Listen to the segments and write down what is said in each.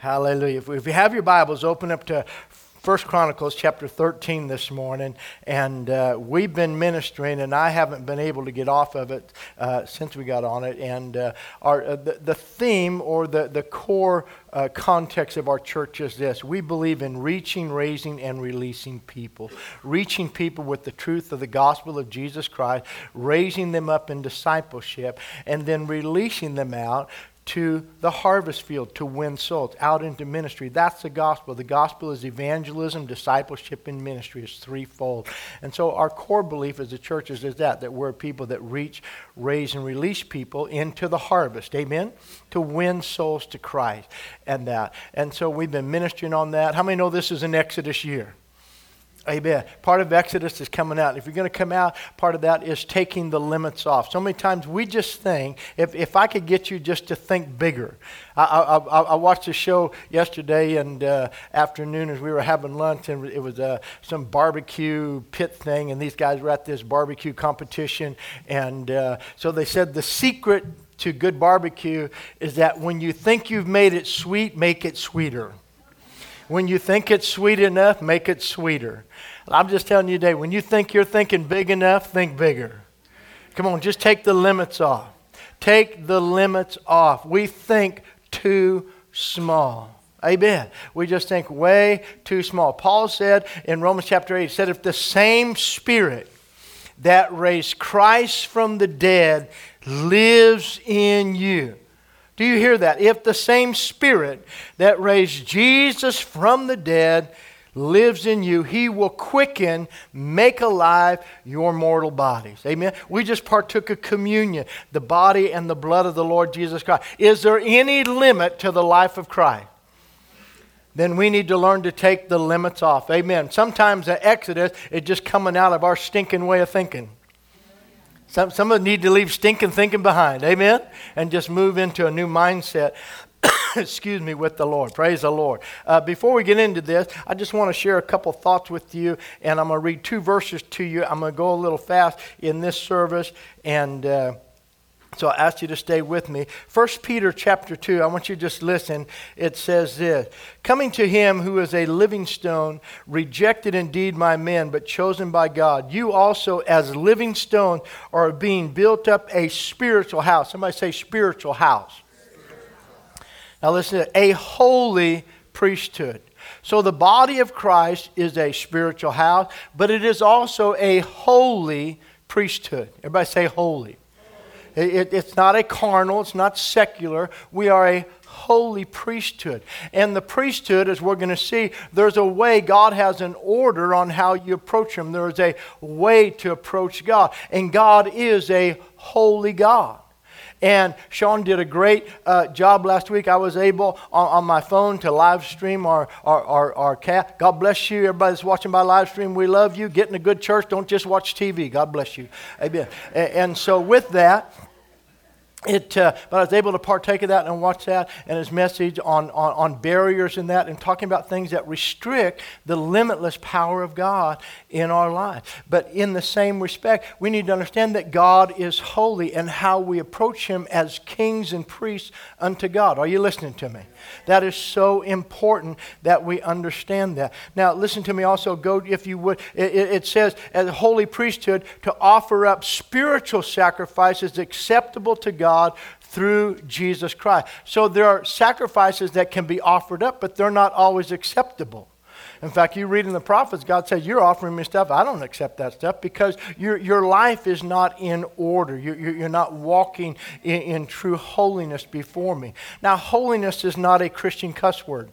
Hallelujah. If, you have your Bibles, open up to First Chronicles chapter 13 this morning, and uh, we've been ministering, and I haven't been able to get off of it uh, since we got on it. And uh, our, uh, the, the, theme or the, the core uh, context of our church is this we believe in reaching, raising, and releasing people. Reaching people with the truth of the gospel of Jesus Christ, raising them up in discipleship, and then releasing them out to the harvest field to win souls, out into ministry. That's the gospel. The gospel is evangelism, discipleship, and ministry. It's threefold. And so our core belief as a church is, is that, that we're people that reach, raise, and release people into the harvest. Amen? To win souls to Christ and that. And so we've been ministering on that. How many know this is an Exodus year? Amen. Part of Exodus is coming out. If you're going to come out, part of that is taking the limits off. So many times we just think, if, if I could get you just to think bigger. I, I, I watched a show yesterday and uh, afternoon as we were having lunch, and it was uh, some barbecue pit thing, and these guys were at this barbecue competition. And uh, so they said the secret to good barbecue is that when you think you've made it sweet, make it sweeter. When you think it's sweet enough, make it sweeter. I'm just telling you today, when you think you're thinking big enough, think bigger. Come on, just take the limits off. Take the limits off. We think too small. Amen. We just think way too small. Paul said in Romans chapter 8, he said, if the same spirit that raised Christ from the dead lives in you, do you hear that? If the same Spirit that raised Jesus from the dead lives in you, He will quicken, make alive your mortal bodies. Amen. We just partook of communion, the body and the blood of the Lord Jesus Christ. Is there any limit to the life of Christ? Then we need to learn to take the limits off. Amen. Sometimes the Exodus is just coming out of our stinking way of thinking. Some, some of need to leave stinking thinking behind. Amen? And just move into a new mindset. excuse me, with the Lord. Praise the Lord. Uh, before we get into this, I just want to share a couple thoughts with you, and I'm going to read two verses to you. I'm going to go a little fast in this service, and. Uh, so I ask you to stay with me. 1 Peter chapter 2, I want you to just listen. It says this Coming to him who is a living stone, rejected indeed by men, but chosen by God, you also, as living stones, are being built up a spiritual house. Somebody say, spiritual house. Now listen, to a holy priesthood. So the body of Christ is a spiritual house, but it is also a holy priesthood. Everybody say holy. It, it's not a carnal, it's not secular. We are a holy priesthood. And the priesthood, as we're going to see, there's a way God has an order on how you approach Him. There is a way to approach God. And God is a holy God. And Sean did a great uh, job last week. I was able on, on, my phone to live stream our, our, our, our cat. God bless you. Everybody that's watching by live stream, we love you. Get in a good church. Don't just watch TV. God bless you. Amen. And, and so, with that, it, uh, but I was able to partake of that and watch that and his message on, on, on barriers in that and talking about things that restrict the limitless power of God in our life. But in the same respect, we need to understand that God is holy and how we approach him as kings and priests unto God. Are you listening to me? That is so important that we understand that. Now, listen to me also. Go, if you would, it, it says, as a holy priesthood, to offer up spiritual sacrifices acceptable to God through Jesus Christ. So there are sacrifices that can be offered up, but they're not always acceptable. In fact, you read in the prophets, God says, You're offering me stuff. I don't accept that stuff because your, your life is not in order. You're, you're not walking in, in true holiness before me. Now, holiness is not a Christian cuss word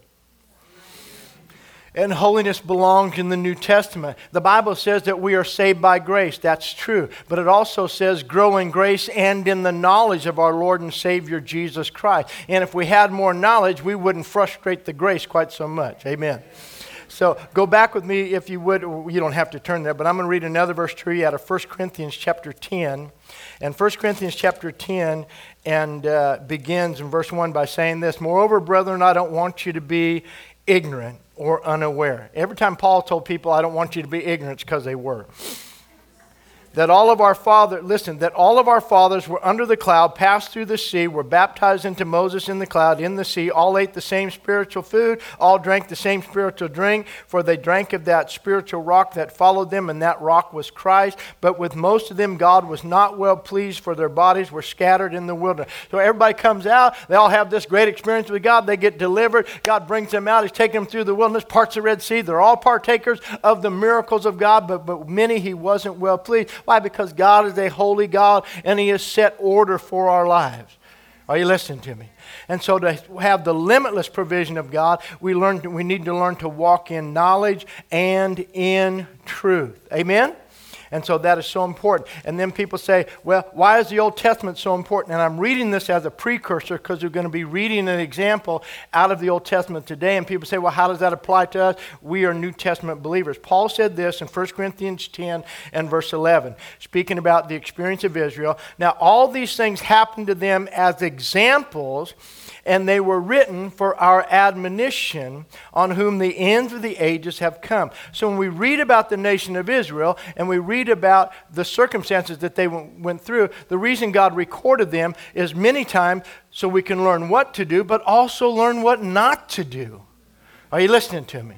and holiness belongs in the New Testament. The Bible says that we are saved by grace. That's true. But it also says grow in grace and in the knowledge of our Lord and Savior Jesus Christ. And if we had more knowledge, we wouldn't frustrate the grace quite so much. Amen. So go back with me if you would. You don't have to turn there, but I'm going to read another verse to you out of 1 Corinthians chapter 10. And 1 Corinthians chapter 10 and uh, begins in verse 1 by saying this Moreover, brethren, I don't want you to be ignorant or unaware. Every time Paul told people, I don't want you to be ignorant, because they were. That all of our father listen that all of our fathers were under the cloud passed through the sea were baptized into moses in the cloud in the sea all ate the same spiritual food all drank the same spiritual drink for they drank of that spiritual rock that followed them and that rock was christ. But with most of them god was not well pleased for their bodies were scattered in the wilderness. So everybody comes out they all have this great experience with god they get delivered god brings them out he's taking them through the wilderness parts of the red sea they're all partakers of the miracles of god but, but many he wasn't well pleased why? Because God is a holy God and He has set order for our lives. Are you listening to me? And so to have the limitless provision of God, we learn we need to learn to walk in knowledge and in truth. Amen. And so that is so important. And then people say, well, why is the Old Testament so important? And I'm reading this as a precursor because we're going to be reading an example out of the Old Testament today. And people say, well, how does that apply to us? We are New Testament believers. Paul said this in 1 Corinthians 10 and verse 11, speaking about the experience of Israel. Now, all these things happened to them as examples and they were written for our admonition on whom the ends of the ages have come. So when we read about the nation of Israel and we read about the circumstances that they went through, the reason God recorded them is many times so we can learn what to do, but also learn what not to do. Are you listening to me?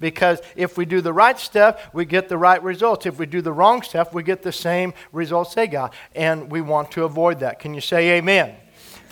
because if we do the right stuff, we get the right results. If we do the wrong stuff, we get the same results they got. And we want to avoid that. Can you say amen?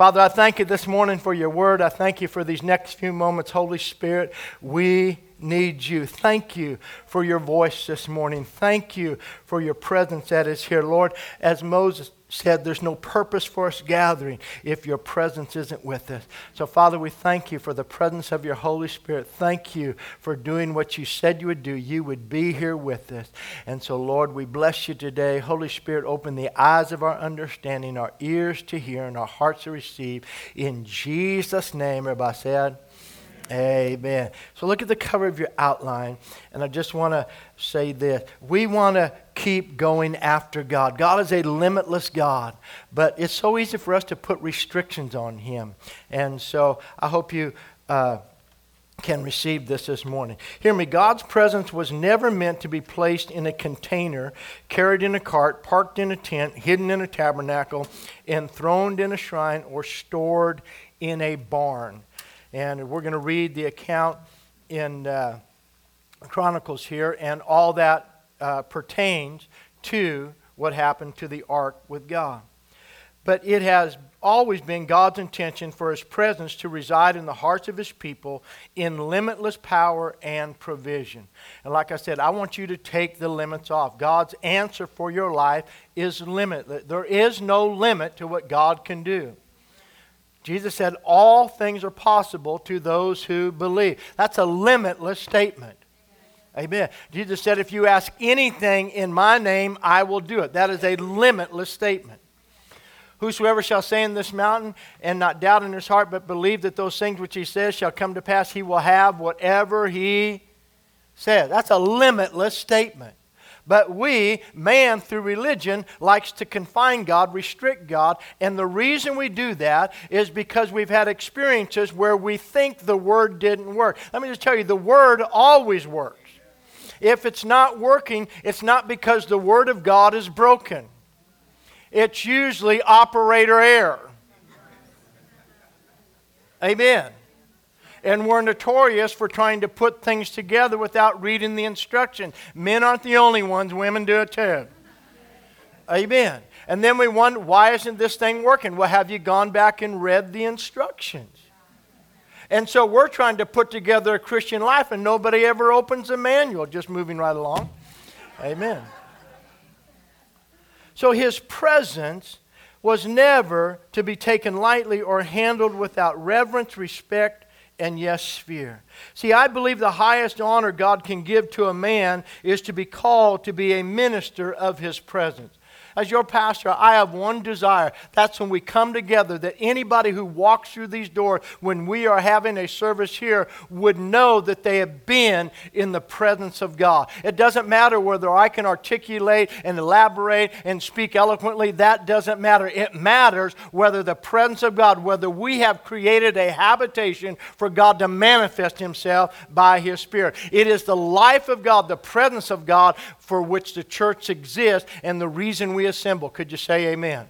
Father, I thank you this morning for your word. I thank you for these next few moments. Holy Spirit, we need you. Thank you for your voice this morning. Thank you for your presence that is here. Lord, as Moses said there's no purpose for us gathering if your presence isn't with us. So, Father, we thank you for the presence of your Holy Spirit. Thank you for doing what you said you would do. You would be here with us. And so, Lord, we bless you today. Holy Spirit, open the eyes of our understanding, our ears to hear, and our hearts to receive. In Jesus' name, everybody said, Amen. So look at the cover of your outline, and I just want to say this. We want to keep going after God. God is a limitless God, but it's so easy for us to put restrictions on Him. And so I hope you. Uh, can receive this this morning. Hear me, God's presence was never meant to be placed in a container, carried in a cart, parked in a tent, hidden in a tabernacle, enthroned in a shrine, or stored in a barn. And we're going to read the account in uh, Chronicles here, and all that uh, pertains to what happened to the ark with God. But it has always been God's intention for His presence to reside in the hearts of His people in limitless power and provision. And like I said, I want you to take the limits off. God's answer for your life is limitless. There is no limit to what God can do. Jesus said, All things are possible to those who believe. That's a limitless statement. Amen. Jesus said, If you ask anything in my name, I will do it. That is a limitless statement. Whosoever shall say in this mountain and not doubt in his heart, but believe that those things which he says shall come to pass, he will have whatever he says. That's a limitless statement. But we, man through religion, likes to confine God, restrict God. And the reason we do that is because we've had experiences where we think the word didn't work. Let me just tell you, the word always works. If it's not working, it's not because the word of God is broken. It's usually operator error. Amen. And we're notorious for trying to put things together without reading the instruction. Men aren't the only ones, women do it too. Amen. And then we wonder, why isn't this thing working? Well, have you gone back and read the instructions? And so we're trying to put together a Christian life, and nobody ever opens a manual, just moving right along. Amen. So his presence was never to be taken lightly or handled without reverence, respect, and yes, fear. See, I believe the highest honor God can give to a man is to be called to be a minister of his presence. As your pastor, I have one desire. That's when we come together, that anybody who walks through these doors, when we are having a service here, would know that they have been in the presence of God. It doesn't matter whether I can articulate and elaborate and speak eloquently, that doesn't matter. It matters whether the presence of God, whether we have created a habitation for God to manifest Himself by His Spirit. It is the life of God, the presence of God, for which the church exists and the reason we assemble. Could you say amen?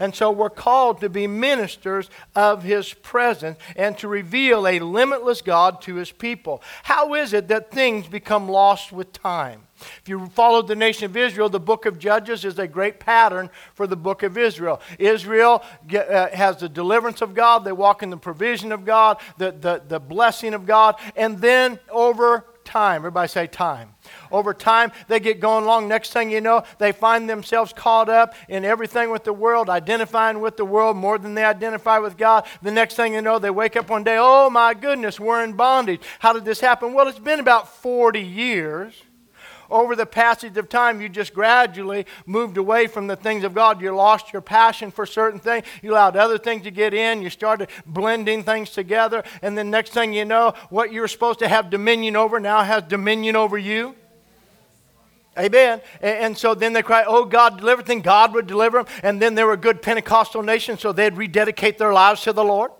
And so we're called to be ministers of His presence and to reveal a limitless God to His people. How is it that things become lost with time? If you followed the nation of Israel, the book of Judges is a great pattern for the book of Israel. Israel uh, has the deliverance of God, they walk in the provision of God, the, the, the blessing of God, and then over time, everybody say time. Over time, they get going along. Next thing you know, they find themselves caught up in everything with the world, identifying with the world more than they identify with God. The next thing you know, they wake up one day, oh my goodness, we're in bondage. How did this happen? Well, it's been about 40 years over the passage of time, you just gradually moved away from the things of God. You lost your passion for certain things. You allowed other things to get in. You started blending things together. And then next thing you know, what you were supposed to have dominion over now has dominion over you. Amen. And, so then they cry, Oh, God, deliver them. God would deliver them. And then they were good Pentecostal nation, so they'd rededicate their lives to the Lord.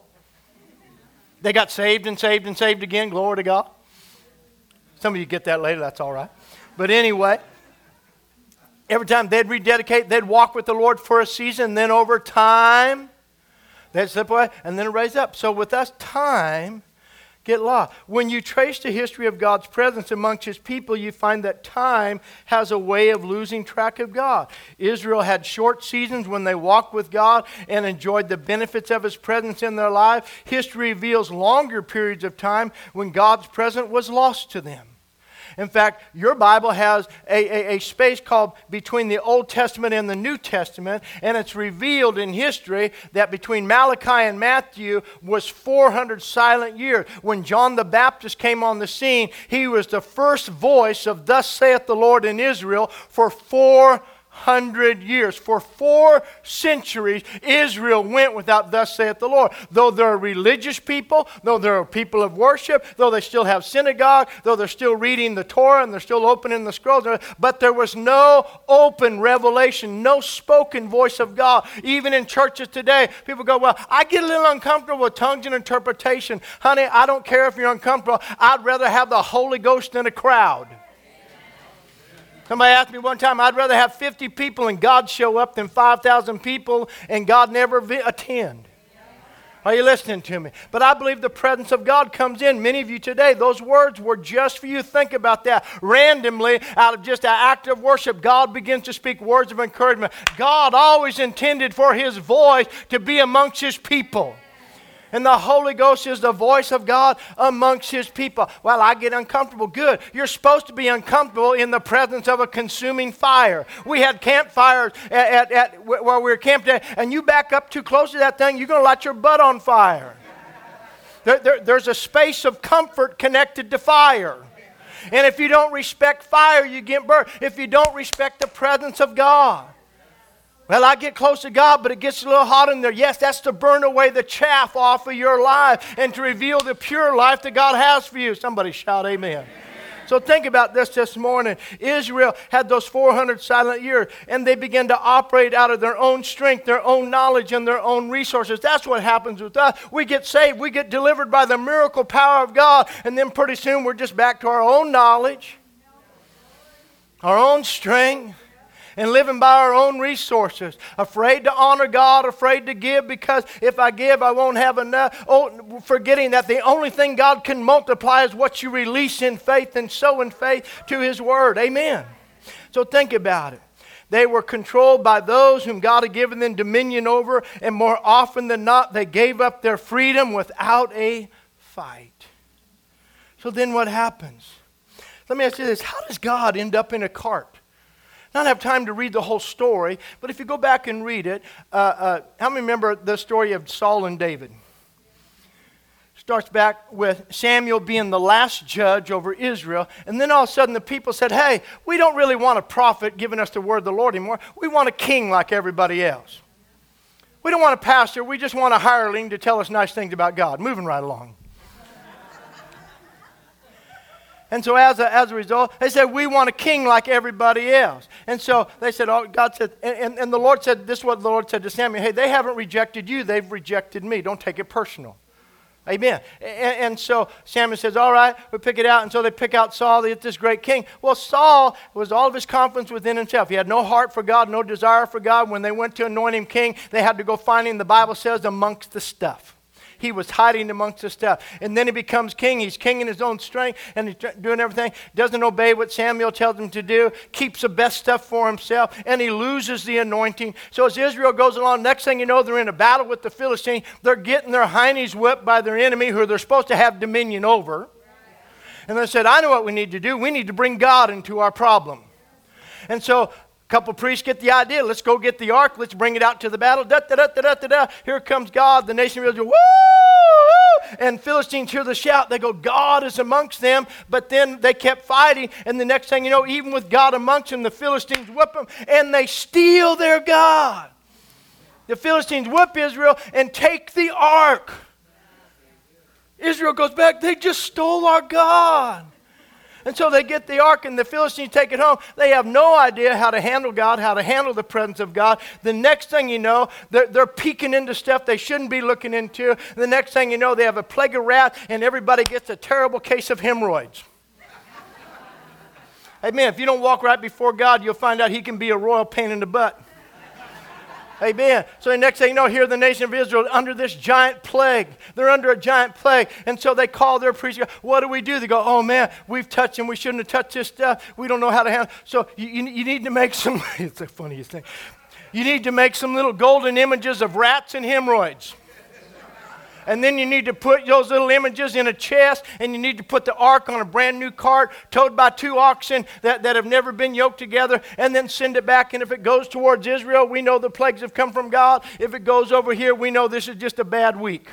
They got saved and saved and saved again. Glory to God. Some of you get that later. That's all right. But anyway, every time they'd rededicate, they'd walk with the Lord for a season. Then over time, they'd slip away and then raise up. So with us, time get lost. When you trace the history of God's presence amongst his people, you find that time has a way of losing track of God. Israel had short seasons when they walked with God and enjoyed the benefits of his presence in their life. History reveals longer periods of time when God's presence was lost to them. In fact, your Bible has a, a, a, space called between the Old Testament and the New Testament, and it's revealed in history that between Malachi and Matthew was 400 silent years. When John the Baptist came on the scene, he was the first voice of Thus saith the Lord in Israel for 400 hundred years. For four centuries, Israel went without thus saith the Lord. Though they're religious people, though they're people of worship, though they still have synagogue, though they're still reading the Torah and they're still opening the scrolls, but there was no open revelation, no spoken voice of God. Even in churches today, people go, Well, I get a little uncomfortable with tongues and interpretation. Honey, I don't care if you're uncomfortable. I'd rather have the Holy Ghost in a crowd. Somebody asked me one time, I'd rather have 50 people and God show up than 5,000 people and God never vi- attend. Are you listening to me? But I believe the presence of God comes in. Many of you today, those words were just for you. Think about that. Randomly, out of just an act of worship, God begins to speak words of encouragement. God always intended for His voice to be amongst His people. And the Holy Ghost is the voice of God amongst His people. Well, I get uncomfortable. Good. You're supposed to be uncomfortable in the presence of a consuming fire. We had campfires at, at, at we were camped at, and you back up too close to that thing, you're going to light your butt on fire. There, there, there's a space of comfort connected to fire. And if you don't respect fire, you get burned. If you don't respect the presence of God, well, I get close to God, but it gets a little hot in there. Yes, that's to burn away the chaff off of your life and to reveal the pure life that God has for you. Somebody shout, Amen. So think about this this morning. Israel had those 400 silent years, and they began to operate out of their own strength, their own knowledge, and their own resources. That's what happens with us. We get saved, we get delivered by the miracle power of God, and then pretty soon we're just back to our own knowledge, our own strength and living by our own resources, afraid to honor God, afraid to give because if I give, I won't have enough. Oh, forgetting that the only thing God can multiply is what you release in faith and sow in faith to His Word. Amen. So think about it. They were controlled by those whom God had given them dominion over, and more often than not, they gave up their freedom without a fight. So then what happens? Let me ask you this How does God end up in a cart? Not have time to read the whole story, but if you go back and read it, uh, uh, how many remember the story of Saul and David? starts back with Samuel being the last judge over Israel. And then all of a sudden the people said, Hey, we don't really want a prophet giving us the word of the Lord anymore. We want a king like everybody else. We don't want a pastor. We just want a hireling to tell us nice things about God. Moving right along. And so, as a, as a result, they said, We want a king like everybody else. And so they said, Oh, God said, and, and, and the Lord said, This is what the Lord said to Samuel Hey, they haven't rejected you, they've rejected me. Don't take it personal. Amen. And, and, so Samuel says, All right, we pick it out. And so they pick out Saul, they get this great king. Well, Saul was all of his confidence within himself. He had no heart for God, no desire for God. When they went to anoint him king, they had to go find him, the Bible says, amongst the stuff. He was hiding amongst the stuff. And then he becomes king. He's king in his own strength and he's doing everything. Doesn't obey what Samuel tells him to do. Keeps the best stuff for himself. And he loses the anointing. So as Israel goes along, next thing you know, they're in a battle with the Philistines. They're getting their heinies whipped by their enemy who they're supposed to have dominion over. And they said, I know what we need to do. We need to bring God into our problem. And so couple priests get the idea. Let's go get the ark. Let's bring it out to the battle. Da, da, da, da, da, da. Here comes God. The nation of Israel, woo! And Philistines hear the shout. They go, God is amongst them. But then they kept fighting. And the next thing you know, even with God amongst them, the Philistines whip them and they steal their God. The Philistines whip Israel and take the ark. Israel goes back, they just stole our God. And so they get the ark and the Philistines take it home. They have no idea how to handle God, how to handle the presence of God. The next thing you know, they're, they're peeking into stuff they shouldn't be looking into. The next thing you know, they have a plague of rats and everybody gets a terrible case of hemorrhoids. Amen. If you don't walk right before God, you'll find out He can be a royal pain in the butt. Amen. So the next thing you know, here the nation of Israel under this giant plague. They're under a giant plague. And so they call their priest. What do we do? They go, oh man, we've touched him. We shouldn't have touched this stuff. We don't know how to handle So you, you, you need to make some, it's the funniest thing. You need to make some little golden images of rats and hemorrhoids. And then you need to put those little images in a chest, and you need to put the ark on a brand new cart towed by two oxen that, that have never been yoked together, and then send it back. And if it goes towards Israel, we know the plagues have come from God. If it goes over here, we know this is just a bad week.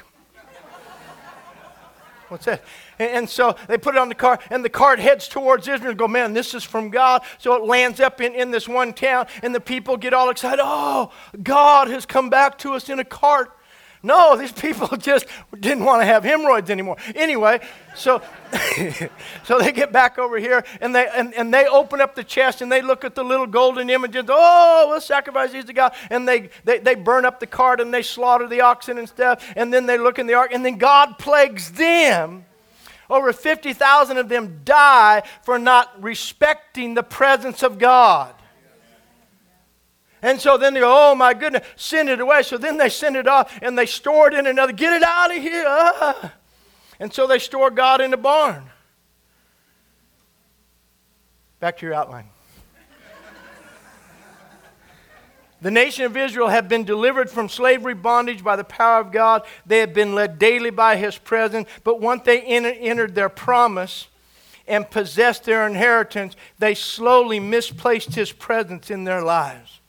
What's that? And, so they put it on the cart, and the cart heads towards Israel and go, Man, this is from God. So it lands up in, in this one town, and the people get all excited. Oh, God has come back to us in a cart. No, these people just didn't want to have hemorrhoids anymore. Anyway, so, so they get back over here and they, and, and they open up the chest and they look at the little golden images. Oh, we'll sacrifice these to God. And they, they, they burn up the cart and they slaughter the oxen and stuff. And then they look in the ark and then God plagues them. Over 50,000 of them die for not respecting the presence of God. And so then they go, oh my goodness, send it away. So then they send it off and they store it in another, get it out of here. Ah. And so they store God in the barn. Back to your outline. The nation of Israel have been delivered from slavery bondage by the power of God. They have been led daily by His presence. But once they entered their promise and possessed their inheritance, they slowly misplaced His presence in their lives.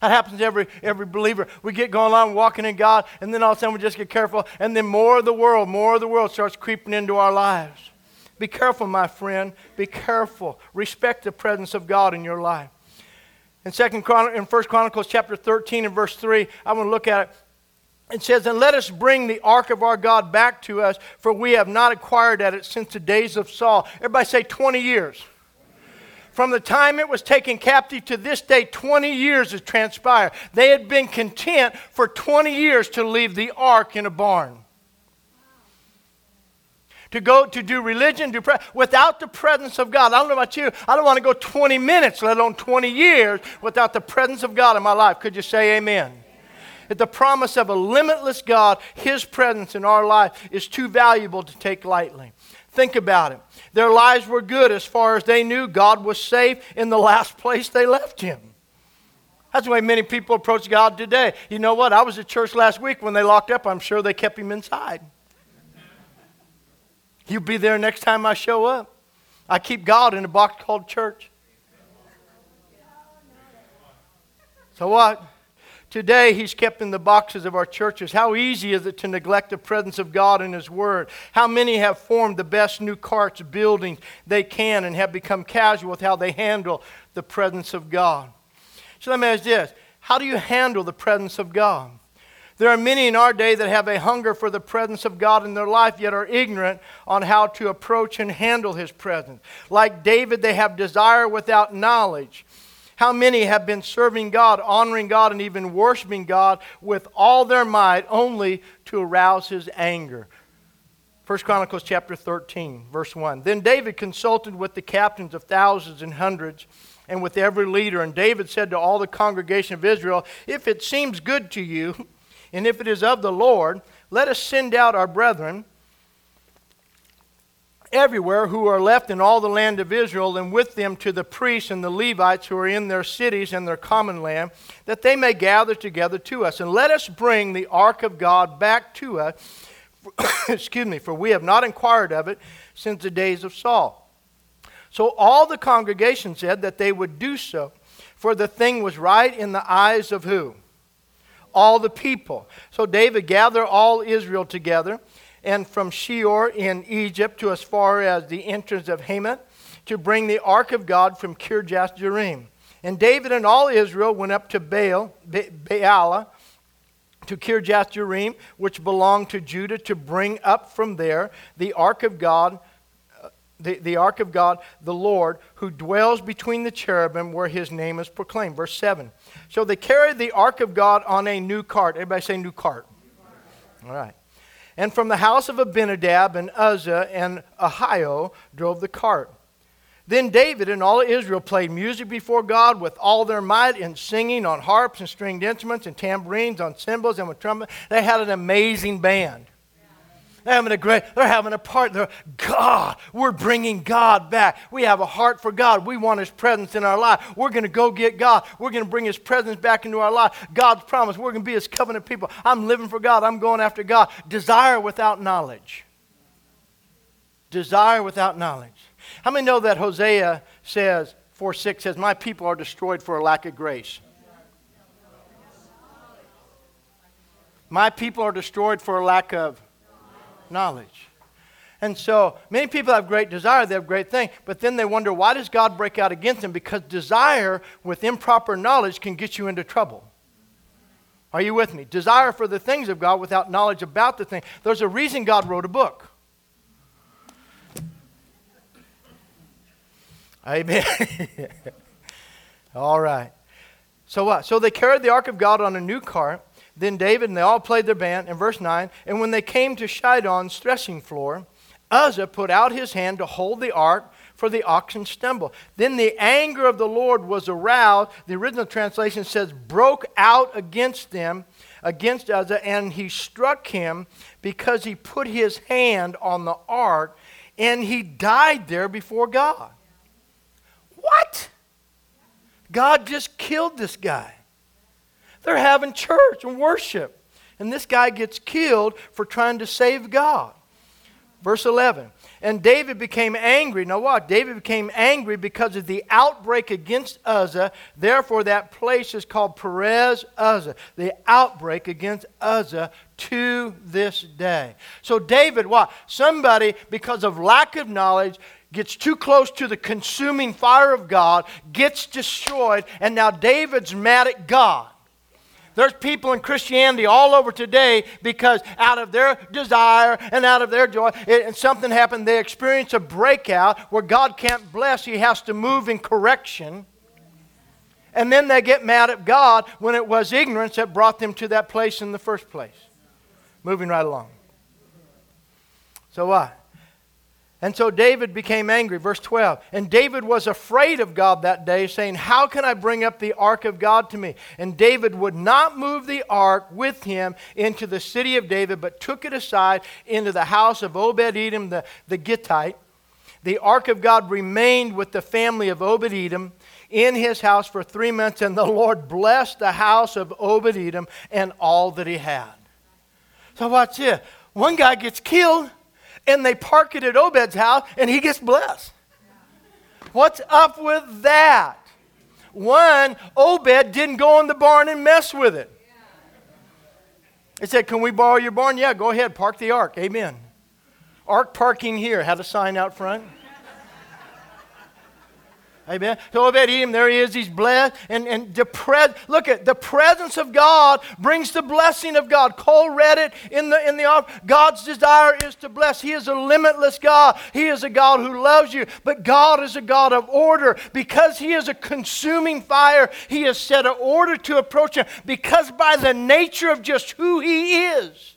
That happens to every, every believer. We get going along, walking in God, and then all of a sudden we just get careful, and then more of the world, more of the world starts creeping into our lives. Be careful, my friend. Be careful. Respect the presence of God in your life. In Second Chron- in First Chronicles chapter 13 and verse 3, I want to look at it. It says, And let us bring the ark of our God back to us, for we have not acquired at it since the days of Saul. Everybody say 20 years. From the time it was taken captive to this day, 20 years has transpired. They had been content for 20 years to leave the ark in a barn. To go to do religion to without the presence of God. I don't know about you. I don't want to go 20 minutes, let alone 20 years, without the presence of God in my life. Could you say amen? That the promise of a limitless God, His presence in our life, is too valuable to take lightly. Think about it. Their lives were good as far as they knew. God was safe in the last place they left Him. That's the way many people approach God today. You know what? I was at church last week when they locked up. I'm sure they kept him inside. He'll be there next time I show up. I keep God in a box called church. So what? Today, he's kept in the boxes of our churches. How easy is it to neglect the presence of God in his word? How many have formed the best new carts, buildings they can, and have become casual with how they handle the presence of God? So let me ask this How do you handle the presence of God? There are many in our day that have a hunger for the presence of God in their life, yet are ignorant on how to approach and handle His presence. Like David, they have desire without knowledge. How many have been serving God, honoring God, and even worshiping God with all their might only to arouse his anger? 1 Chronicles chapter 13, verse 1. Then David consulted with the captains of thousands and hundreds and with every leader. And David said to all the congregation of Israel, If it seems good to you, and if it is of the Lord, let us send out our brethren everywhere who are left in all the land of Israel, and with them to the priests and the Levites who are in their cities and their common land, that they may gather together to us. And let us bring the ark of God back to us. Excuse me, for we have not inquired of it since the days of Saul. So all the congregation said that they would do so, for the thing was right in the eyes of who? All the people. So David gathered all Israel together and from Shihor in Egypt to as far as the entrance of Hamath to bring the ark of God from Kirjath Jearim. And David and all Israel went up to Baal, Baalah, to Kirjath Jearim, which belonged to Judah, to bring up from there the ark of God, uh, the, the ark of God, the Lord, who dwells between the cherubim, where his name is proclaimed. Verse 7. So they carried the ark of God on a new cart. Everybody say new cart. All right. And from the house of Abinadab and Uzzah and Ahio drove the cart. Then David and all Israel played music before God with all their might in singing on harps and stringed instruments and tambourines, on cymbals and with trumpets. They had an amazing band. They're having a great, they're having a part. They're, God, we're bringing God back. We have a heart for God. We want His presence in our life. We're going to go get God. We're going to bring His presence back into our life. God's promise. We're going to be His covenant people. I'm living for God. I'm going after God. Desire without knowledge. Desire without knowledge. How many know that Hosea says, 4 6 says, My people are destroyed for a lack of grace? My people are destroyed for a lack of knowledge. And so many people have great desire, they have great things, but then they wonder why does God break out against them? Because desire with improper knowledge can get you into trouble. Are you with me? Desire for the things of God without knowledge about the thing. There's a reason God wrote a book. Amen. all right. So what? So they carried the ark of God on a new cart then David and they all played their band in verse 9. And when they came to Shidon's threshing floor, Uzzah put out his hand to hold the ark, for the oxen stumbled. Then the anger of the Lord was aroused. The original translation says, broke out against them, against Uzzah, and he struck him because he put his hand on the ark, and he died there before God. What? God just killed this guy. They're having church and worship. And this guy gets killed for trying to save God. Verse 11. And David became angry. Now, what? David became angry because of the outbreak against Uzzah. Therefore, that place is called Perez Uzzah. The outbreak against Uzzah to this day. So, David, what? Somebody, because of lack of knowledge, gets too close to the consuming fire of God, gets destroyed, and now David's mad at God. There's people in Christianity all over today because out of their desire and out of their joy, it, and something happened, they experience a breakout where God can't bless, He has to move in correction. And then they get mad at God when it was ignorance that brought them to that place in the first place. Moving right along. So what? And so David became angry. Verse 12. And David was afraid of God that day, saying, How can I bring up the ark of God to me? And David would not move the ark with him into the city of David, but took it aside into the house of Obed Edom the, the Gittite. The ark of God remained with the family of Obed Edom in his house for three months, and the Lord blessed the house of Obed Edom and all that he had. So, watch this. One guy gets killed and they park it at Obed's house and he gets blessed. What's up with that? One, Obed didn't go in the barn and mess with it. They said, Can we borrow your barn? Yeah, go ahead, park the ark. Amen. Ark parking here. Had a sign out front. Amen. So Obed Edom, there he is. He's blessed. And, and the look at the presence of God brings the blessing of God. Cole read it in the in the God's desire is to bless. He is a limitless God. He is a God who loves you. But God is a God of order. Because He is a consuming fire, He has set an order to approach Him. Because by the nature of just who He is,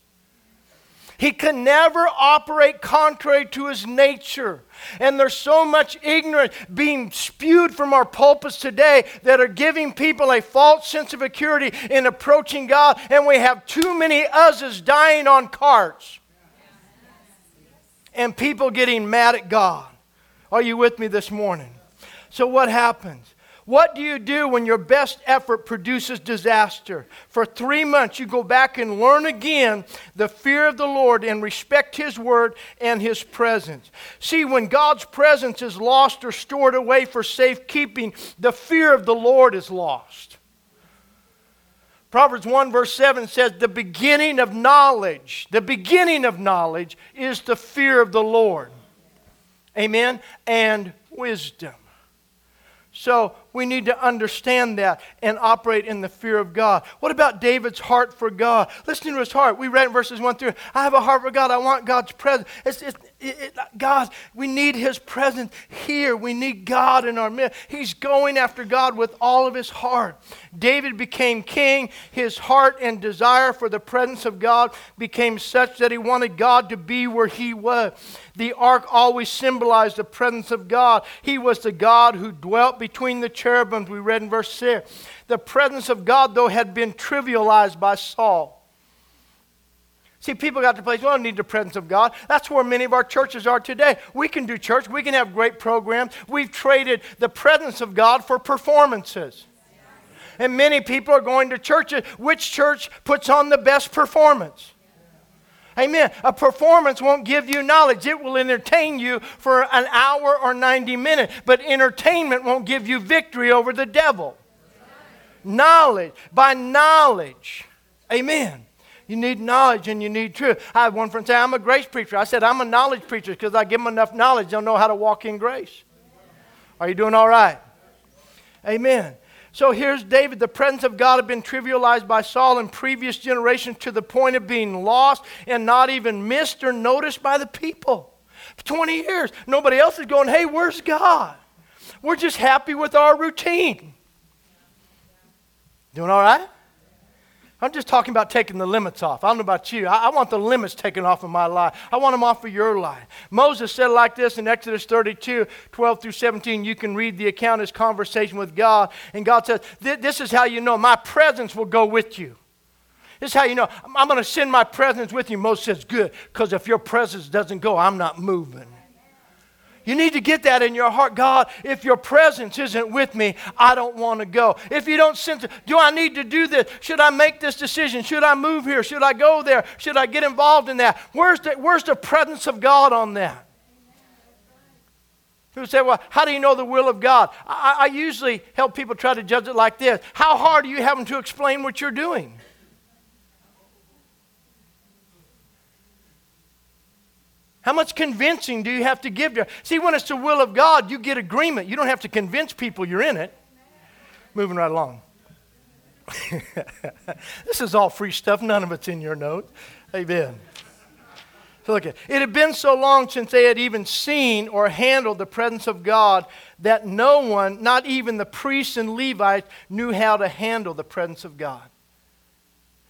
he can never operate contrary to his nature. And there's so much ignorance being spewed from our pulpits today that are giving people a false sense of security in approaching God. And we have too many Uzzahs dying on carts. And people getting mad at God. Are you with me this morning? So, what happens? What do you do when your best effort produces disaster? For three months, you go back and learn again the fear of the Lord and respect His word and His presence. See, when God's presence is lost or stored away for safekeeping, the fear of the Lord is lost. Proverbs 1, verse 7 says, The beginning of knowledge, the beginning of knowledge is the fear of the Lord. Amen? And wisdom. So we need to understand that and operate in the fear of God. What about David's heart for God? Listen to his heart. We read in verses 1 through I have a heart for God. I want God's presence. It's, it's, it, it, God, we need his presence here. We need God in our midst. He's going after God with all of his heart. David became king. His heart and desire for the presence of God became such that he wanted God to be where he was. The ark always symbolized the presence of God. He was the God who dwelt between the cherubims, we read in verse 6. The presence of God, though, had been trivialized by Saul. See, people got to place, we don't need the presence of God. That's where many of our churches are today. We can do church, we can have great programs. We've traded the presence of God for performances. And many people are going to churches. Which church puts on the best performance? Amen. A performance won't give you knowledge. It will entertain you for an hour or 90 minutes, but entertainment won't give you victory over the devil. Knowledge. By knowledge. Amen. You need knowledge and you need truth. I had one friend say, I'm a grace preacher. I said, I'm a knowledge preacher because I give them enough knowledge, they'll know how to walk in grace. Are you doing all right? Amen. So here's David. The presence of God had been trivialized by Saul in previous generations to the point of being lost and not even missed or noticed by the people. For 20 years, nobody else is going, hey, where's God? We're just happy with our routine. Doing all right? I'm just talking about taking the limits off. I don't know about you. I, I, want the limits taken off of my life. I want them off of your life. Moses said like this in Exodus 32, 12 through 17. You can read the account his conversation with God. And God says, This is how you know my presence will go with you. This is how you know I'm going to send my presence with you. Moses says, Good, because if your presence doesn't go, I'm not moving. You need to get that in your heart. God, if your presence isn't with me, I don't want to go. If you don't sense do I need to do this? Should I make this decision? Should I move here? Should I go there? Should I get involved in that? Where's the, where's the presence of God on that? People say, well, how do you know the will of God? I, I usually help people try to judge it like this How hard are you having to explain what you're doing? How much convincing do you have to give to? See, when it's the will of God, you get agreement. You don't have to convince people you're in it. Moving right along. this is all free stuff. None of it's in your notes. Amen. So look at it had been so long since they had even seen or handled the presence of God that no one, not even the priests and Levites, knew how to handle the presence of God.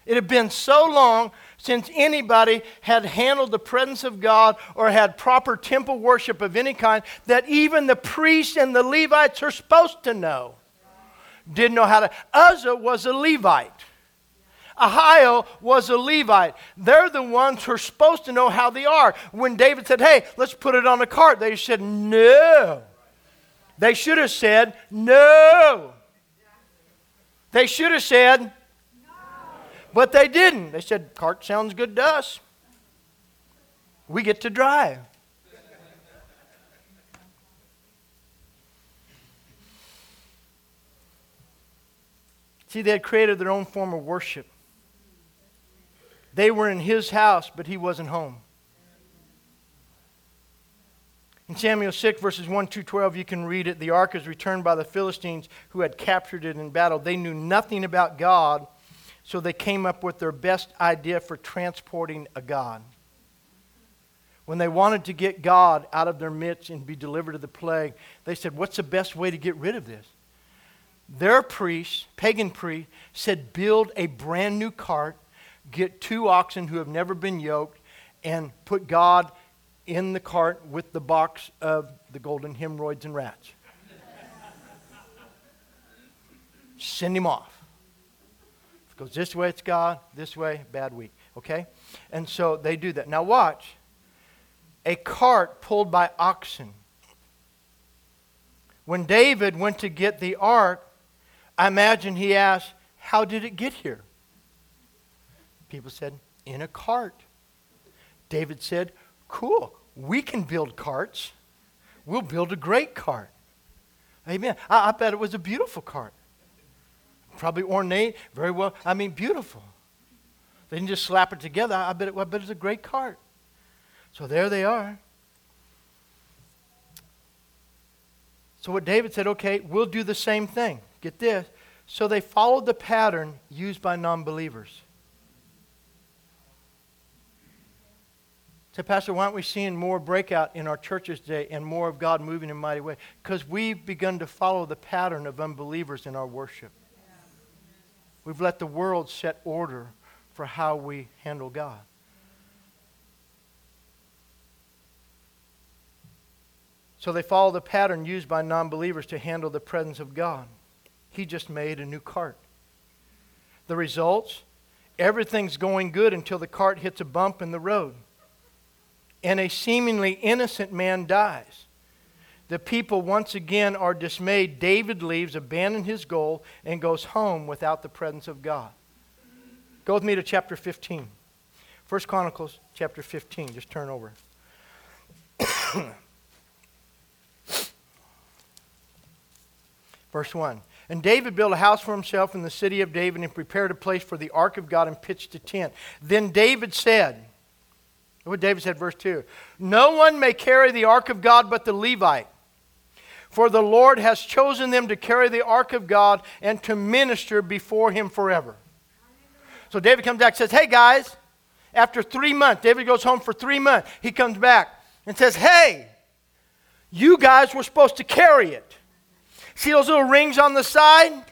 It had been so long since anybody had handled the presence of God or had proper temple worship of any kind that even the priests and the Levites are supposed to know. Didn't know how to. Uzzah was a Levite. Ahio was a Levite. They're the ones who are supposed to know how they are. When David said, Hey, let's put it on a cart, they said, No. They should have said, No. They should have said, but they didn't. They said, Cart sounds good to us. We get to drive. See, they had created their own form of worship. They were in his house, but he wasn't home. In Samuel 6, verses 1 to 12, you can read it. The ark is returned by the Philistines who had captured it in battle. They knew nothing about God, so they came up with their best idea for transporting a God. When they wanted to get God out of their midst and be delivered of the plague, they said, What's the best way to get rid of this? Their priest, pagan priest, said, Build a brand new cart, get two oxen who have never been yoked, and put God in the cart with the box of the golden hemorrhoids and rats. Send him off. It goes this way, it's God. This way, bad week. Okay? And so they do that. Now, watch a cart pulled by oxen. When David went to get the ark, I imagine he asked, How did it get here? People said, In a cart. David said, Cool, we can build carts. We'll build a great cart. Amen. I, I bet it was a beautiful cart. Probably ornate, very well. I mean, beautiful. They didn't just slap it together. I bet, it, I bet it's a great cart. So there they are. So what David said, okay, we'll do the same thing. Get this. So they followed the pattern used by non believers. Say, Pastor, why aren't we seeing more breakout in our churches today and more of God moving in a mighty way? Because we've begun to follow the pattern of unbelievers in our worship. We've let the world set order for how we handle God. So they follow the pattern used by non believers to handle the presence of God. He just made a new cart. The results everything's going good until the cart hits a bump in the road. And a seemingly innocent man dies. The people once again are dismayed. David leaves, abandons his goal, and goes home without the presence of God. Go with me to chapter 15. First Chronicles chapter 15. Just turn over. Verse 1. And David built a house for himself in the city of David and prepared a place for the ark of God and pitched a tent. Then David said, what David said, verse 2 No one may carry the ark of God but the Levite. For the Lord has chosen them to carry the ark of God and to minister before him forever. So David comes back and says, Hey guys, after three months, David goes home for three months. He comes back and says, Hey, you guys were supposed to carry it. See those little rings on the side?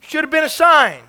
Should have been a sign.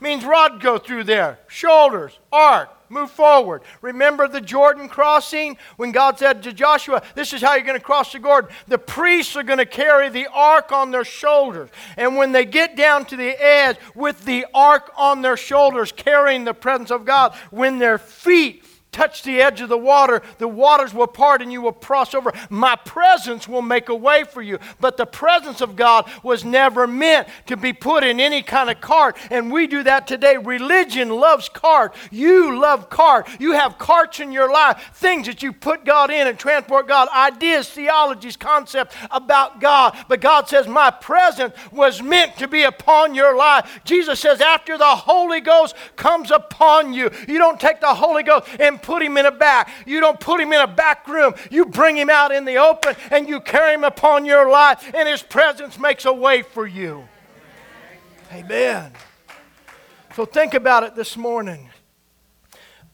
Means rod go through there. Shoulders, ark, move forward. Remember the Jordan crossing when God said to Joshua, This is how you're going to cross the Jordan. The priests are going to carry the ark on their shoulders. And when they get down to the edge with the ark on their shoulders, carrying the presence of God, when their feet touch the edge of the water, the waters will part and you will cross over. My presence will make a way for you. But the presence of God was never meant to be put in any kind of cart. And we do that today. Religion loves cart. You love cart. You have carts in your life, things that you put God in and transport God, ideas, theologies, concepts about God. But God says, My presence was meant to be upon your life. Jesus says, After the Holy Ghost comes upon you, you don't take the Holy Ghost and put him in a back. You don't put him in a back room. You bring him out in the open and you carry him upon your life, and his presence makes a way for you. Amen. So think about it this morning.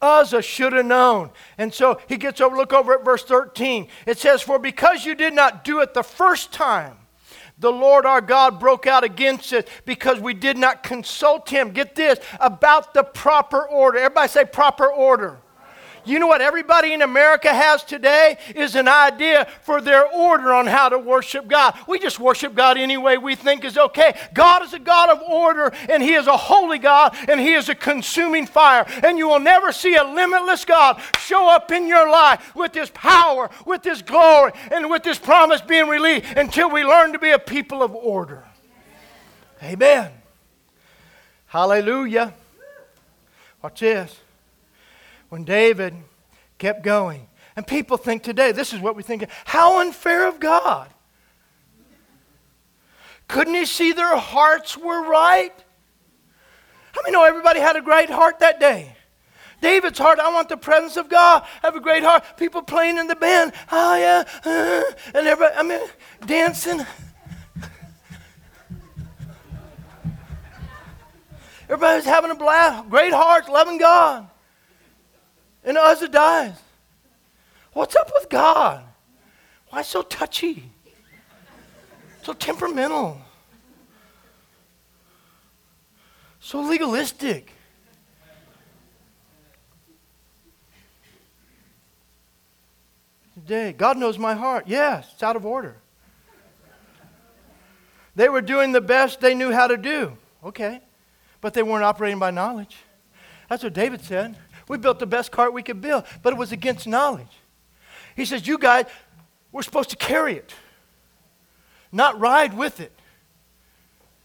Uzzah should have known. And so he gets over, look over at verse 13. It says, For because you did not do it the first time, the Lord our God broke out against it because we did not consult him. Get this about the proper order. Everybody say proper order. You know what everybody in America has today is an idea for their order on how to worship God. We just worship God any way we think is okay. God is a God of order, and He is a holy God, and He is a consuming fire. And you will never see a limitless God show up in your life with His power, with His glory, and with His promise being released until we learn to be a people of order. Amen. Hallelujah. Watch this when David kept going. And people think today, this is what we think how unfair of God. Couldn't he see their hearts were right? How many know everybody had a great heart that day? David's heart, I want the presence of God. Have a great heart. People playing in the band. Oh, yeah. Uh, and everybody, I mean, dancing. Everybody's having a blast. Great hearts, loving God. And Uzzah dies. What's up with God? Why so touchy? So temperamental? So legalistic? Today, God knows my heart. Yes, it's out of order. They were doing the best they knew how to do. Okay. But they weren't operating by knowledge. That's what David said. We built the best cart we could build, but it was against knowledge. He says, You guys, we're supposed to carry it, not ride with it.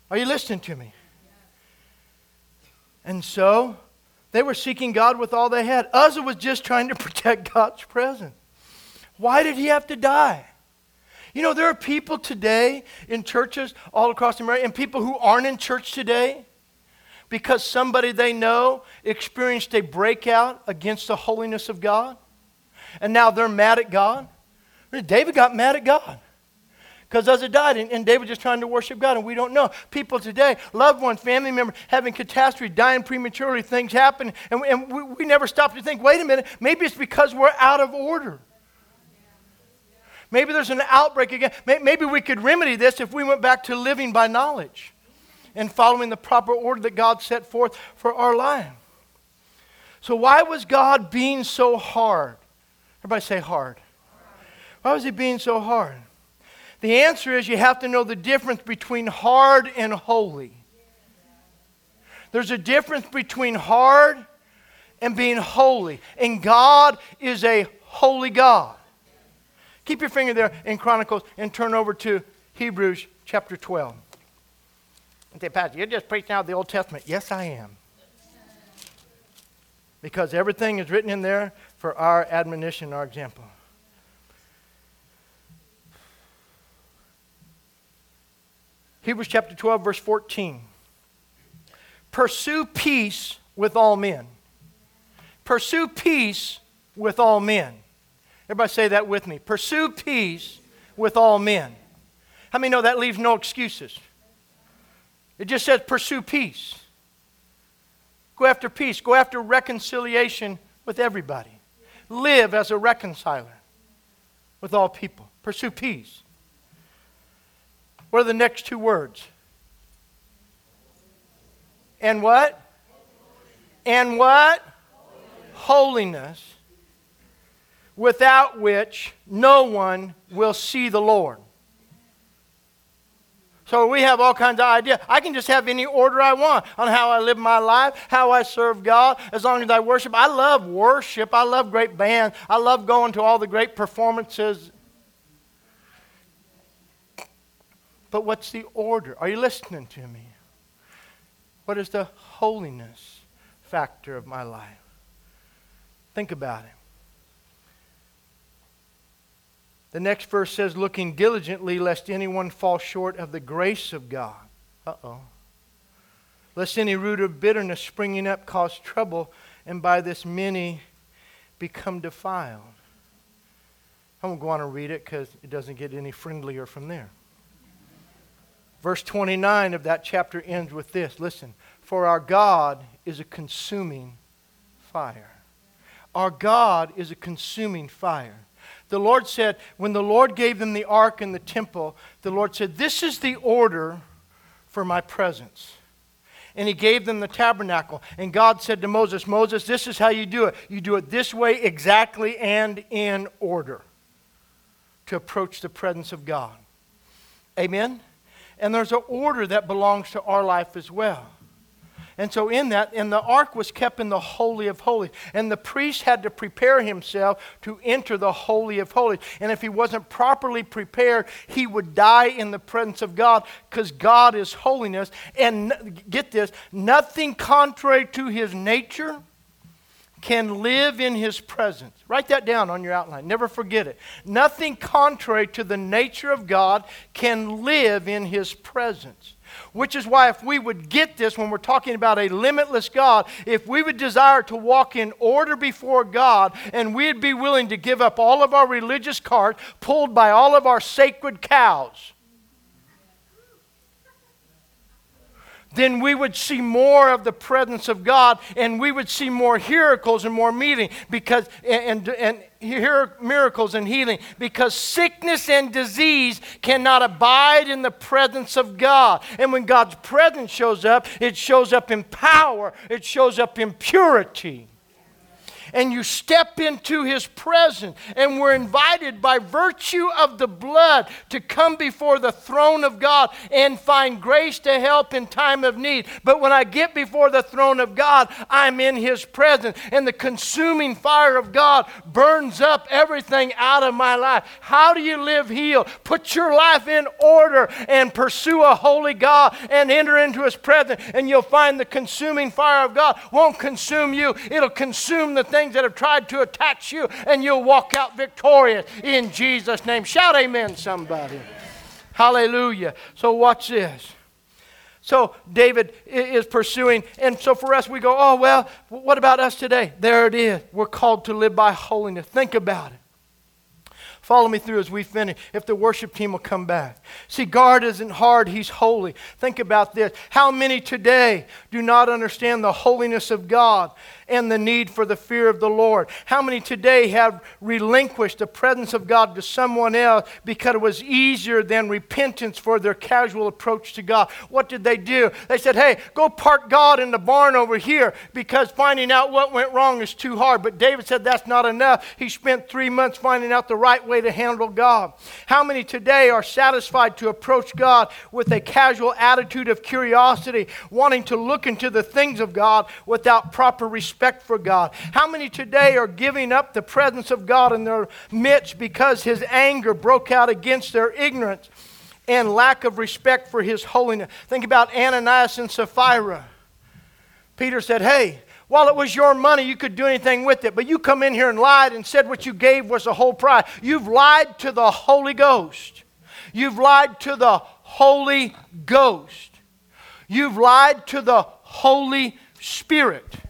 Are you listening to me? And so they were seeking God with all they had. Uzzah was just trying to protect God's presence. Why did he have to die? You know, there are people today in churches all across America, and people who aren't in church today because somebody they know experienced a breakout against the holiness of God, and now they're mad at God. David got mad at God because Uzzah died, and, and David just trying to worship God, and we don't know. People today, loved ones, family members, having catastrophe, dying prematurely, things happen, and, and we, we never stop to think, wait a minute, maybe it's because we're out of order. Maybe there's an outbreak again. Maybe we could remedy this if we went back to living by knowledge and following the proper order that God set forth for our life. So, why was God being so hard? Everybody say hard. Why was He being so hard? The answer is you have to know the difference between hard and holy. There's a difference between hard and being holy. And God is a holy God. Keep your finger there in Chronicles and turn over to Hebrews chapter 12. Say, Pastor, you're just preaching out the Old Testament. Yes, I am. Because everything is written in there for our admonition, our example. Hebrews chapter 12, verse 14. Pursue peace with all men. Pursue peace with all men. Everybody say that with me. Pursue peace with all men. How many know that leaves no excuses? It just says pursue peace. Go after peace. Go after reconciliation with everybody. Live as a reconciler with all people. Pursue peace. What are the next two words? And what? And what? Holiness without which no one will see the Lord. So we have all kinds of ideas. I can just have any order I want on how I live my life, how I serve God, as long as I worship. I love worship. I love great bands. I love going to all the great performances. But what's the order? Are you listening to me? What is the holiness factor of my life? Think about it. The next verse says, looking diligently lest anyone fall short of the grace of God. Uh oh. Lest any root of bitterness springing up cause trouble, and by this many become defiled. I'm going to go on and read it because it doesn't get any friendlier from there. Verse 29 of that chapter ends with this Listen, for our God is a consuming fire. Our God is a consuming fire. The Lord said, when the Lord gave them the ark and the temple, the Lord said, This is the order for my presence. And he gave them the tabernacle. And God said to Moses, Moses, this is how you do it. You do it this way exactly and in order to approach the presence of God. Amen? And there's an order that belongs to our life as well. And so, in that, and the ark was kept in the Holy of Holies. And the priest had to prepare himself to enter the Holy of Holies. And if he wasn't properly prepared, he would die in the presence of God because God is holiness. And get this nothing contrary to his nature can live in his presence. Write that down on your outline. Never forget it. Nothing contrary to the nature of God can live in his presence. Which is why, if we would get this when we're talking about a limitless God, if we would desire to walk in order before God and we'd be willing to give up all of our religious cart pulled by all of our sacred cows, then we would see more of the presence of God and we would see more miracles and more meeting because and, and, and miracles and healing because sickness and disease cannot abide in the presence of God. And when God's presence shows up, it shows up in power, it shows up in purity and you step into his presence. And we're invited by virtue of the blood to come before the throne of God and find grace to help in time of need. But when I get before the throne of God, I'm in his presence. And the consuming fire of God burns up everything out of my life. How do you live healed? Put your life in order and pursue a holy God and enter into his presence. And you'll find the consuming fire of God won't consume you, it'll consume the things that have tried to attach you, and you'll walk out victorious in Jesus' name. Shout amen, somebody. Hallelujah. So, watch this. So, David is pursuing, and so for us, we go, oh, well, what about us today? There it is. We're called to live by holiness. Think about it. Follow me through as we finish. If the worship team will come back. See, God isn't hard, He's holy. Think about this. How many today do not understand the holiness of God and the need for the fear of the Lord. How many today have relinquished the presence of God to someone else because it was easier than repentance for their casual approach to God? What did they do? They said, hey, go park God in the barn over here because finding out what went wrong is too hard. But David said that's not enough. He spent three months finding out the right way to handle God. How many today are satisfied to approach God with a casual attitude of curiosity, wanting to look into the things of God without proper respect? Respect for God? How many today are giving up the presence of God in their midst because his anger broke out against their ignorance and lack of respect for his holiness? Think about Ananias and Sapphira. Peter said, Hey, while it was your money, you could do anything with it, but you come in here and lied and said what you gave was the whole price. You've lied to the Holy Ghost. You've lied to the Holy Ghost. You've lied to the Holy Spirit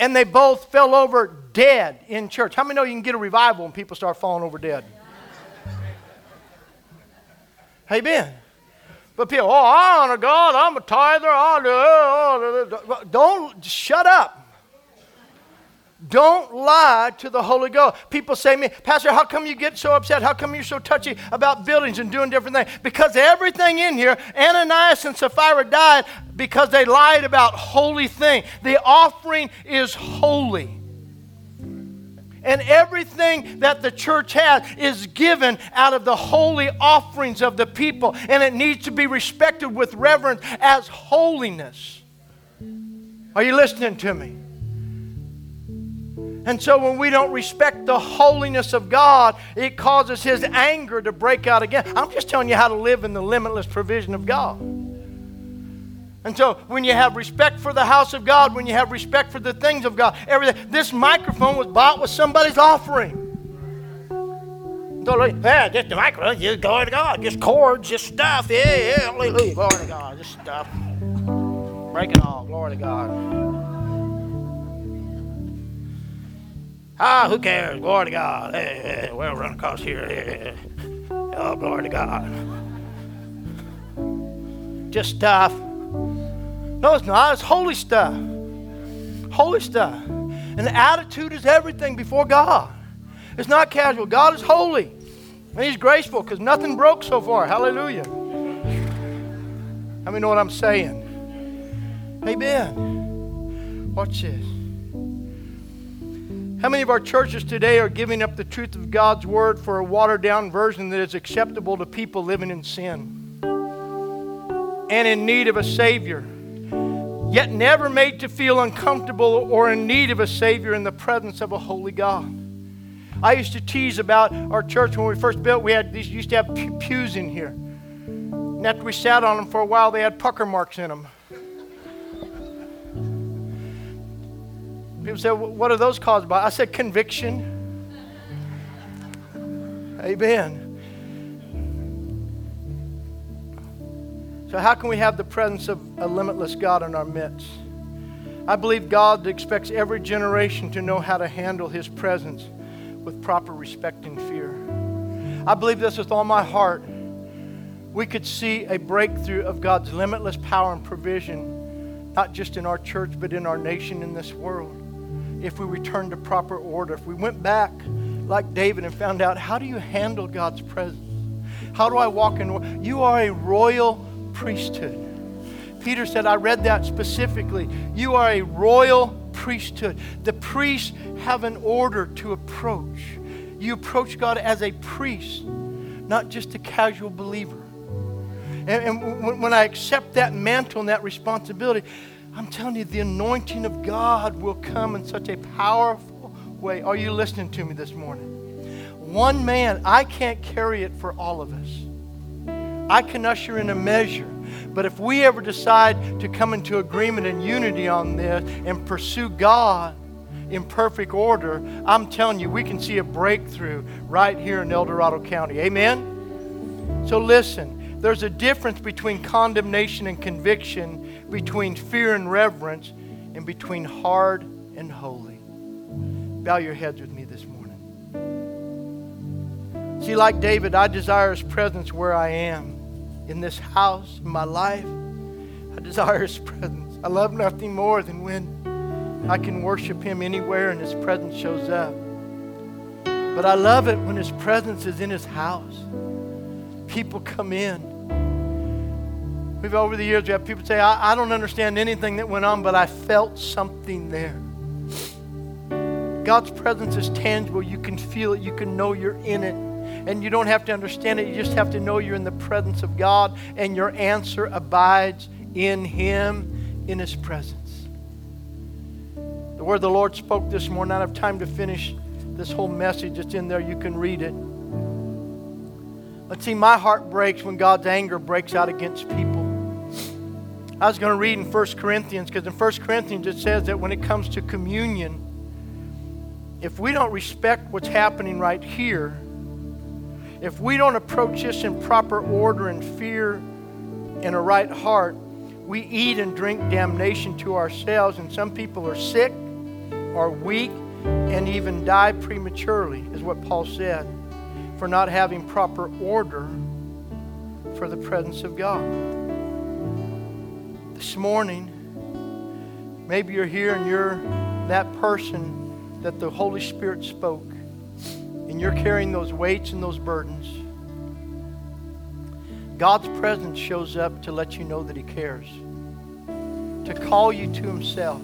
and they both fell over dead in church. How many know you can get a revival when people start falling over dead? Amen. But people, oh, I honor God. I'm a tither. I do. Oh, don't shut up. Don't lie to the Holy Ghost. People say to me, Pastor, how come you get so upset? How come you're so touchy about buildings and doing different things? Because everything in here, Ananias and Sapphira died because they lied about holy things. The offering is holy. And everything that the church has is given out of the holy offerings of the people. And it needs to be respected with reverence as holiness. Are you listening to me? And so when we don't respect the holiness of God, it causes His anger to break out again. I'm just telling you how to live in the limitless provision of God. And so when you have respect for the house of God, when you have respect for the things of God, everything, this microphone was bought with somebody's offering. Yeah, just the microphone, just glory to God, just chords, just stuff. Yeah, yeah, glory to God, just stuff. Break it all, glory to God. Ah, who cares? Glory to God. Hey, hey, we'll run across here. Hey, oh, glory to God. Just stuff. No, it's not. It's holy stuff. Holy stuff. And the attitude is everything before God. It's not casual. God is holy. And He's graceful because nothing broke so far. Hallelujah. Let me know what I'm saying. Amen. Watch this. How many of our churches today are giving up the truth of God's word for a watered down version that is acceptable to people living in sin and in need of a Savior, yet never made to feel uncomfortable or in need of a Savior in the presence of a holy God? I used to tease about our church when we first built. We had these used to have pews in here, and after we sat on them for a while, they had pucker marks in them. People said, What are those caused by? I said, Conviction. Amen. So, how can we have the presence of a limitless God in our midst? I believe God expects every generation to know how to handle His presence with proper respect and fear. I believe this with all my heart. We could see a breakthrough of God's limitless power and provision, not just in our church, but in our nation, in this world, if we returned to proper order. If we went back like David and found out how do you handle God's presence? How do I walk in? You are a royal priesthood. Peter said, I read that specifically. You are a royal priesthood. The priests have an order to approach. You approach God as a priest, not just a casual believer. And, and when I accept that mantle and that responsibility, I'm telling you, the anointing of God will come in such a powerful way. Are you listening to me this morning? One man, I can't carry it for all of us. I can usher in a measure. But if we ever decide to come into agreement and unity on this and pursue God in perfect order, I'm telling you, we can see a breakthrough right here in El Dorado County. Amen? So listen, there's a difference between condemnation and conviction, between fear and reverence, and between hard and holy. Bow your heads with me this morning. See, like David, I desire his presence where I am in this house, in my life. I desire His presence. I love nothing more than when I can worship Him anywhere and His presence shows up. But I love it when His presence is in His house. People come in. We've over the years we have people say, I, I don't understand anything that went on, but I felt something there. God's presence is tangible. You can feel it. You can know you're in it. And you don't have to understand it. You just have to know you're in the presence of God and your answer abides in Him, in His presence. The word the Lord spoke this morning, I don't have time to finish this whole message. It's in there. You can read it. Let's see, my heart breaks when God's anger breaks out against people. I was going to read in 1 Corinthians because in 1 Corinthians it says that when it comes to communion, if we don't respect what's happening right here, if we don't approach this in proper order and fear and a right heart, we eat and drink damnation to ourselves, and some people are sick, are weak, and even die prematurely, is what Paul said, for not having proper order for the presence of God. This morning, maybe you're here and you're that person that the Holy Spirit spoke and you're carrying those weights and those burdens, God's presence shows up to let you know that He cares, to call you to Himself.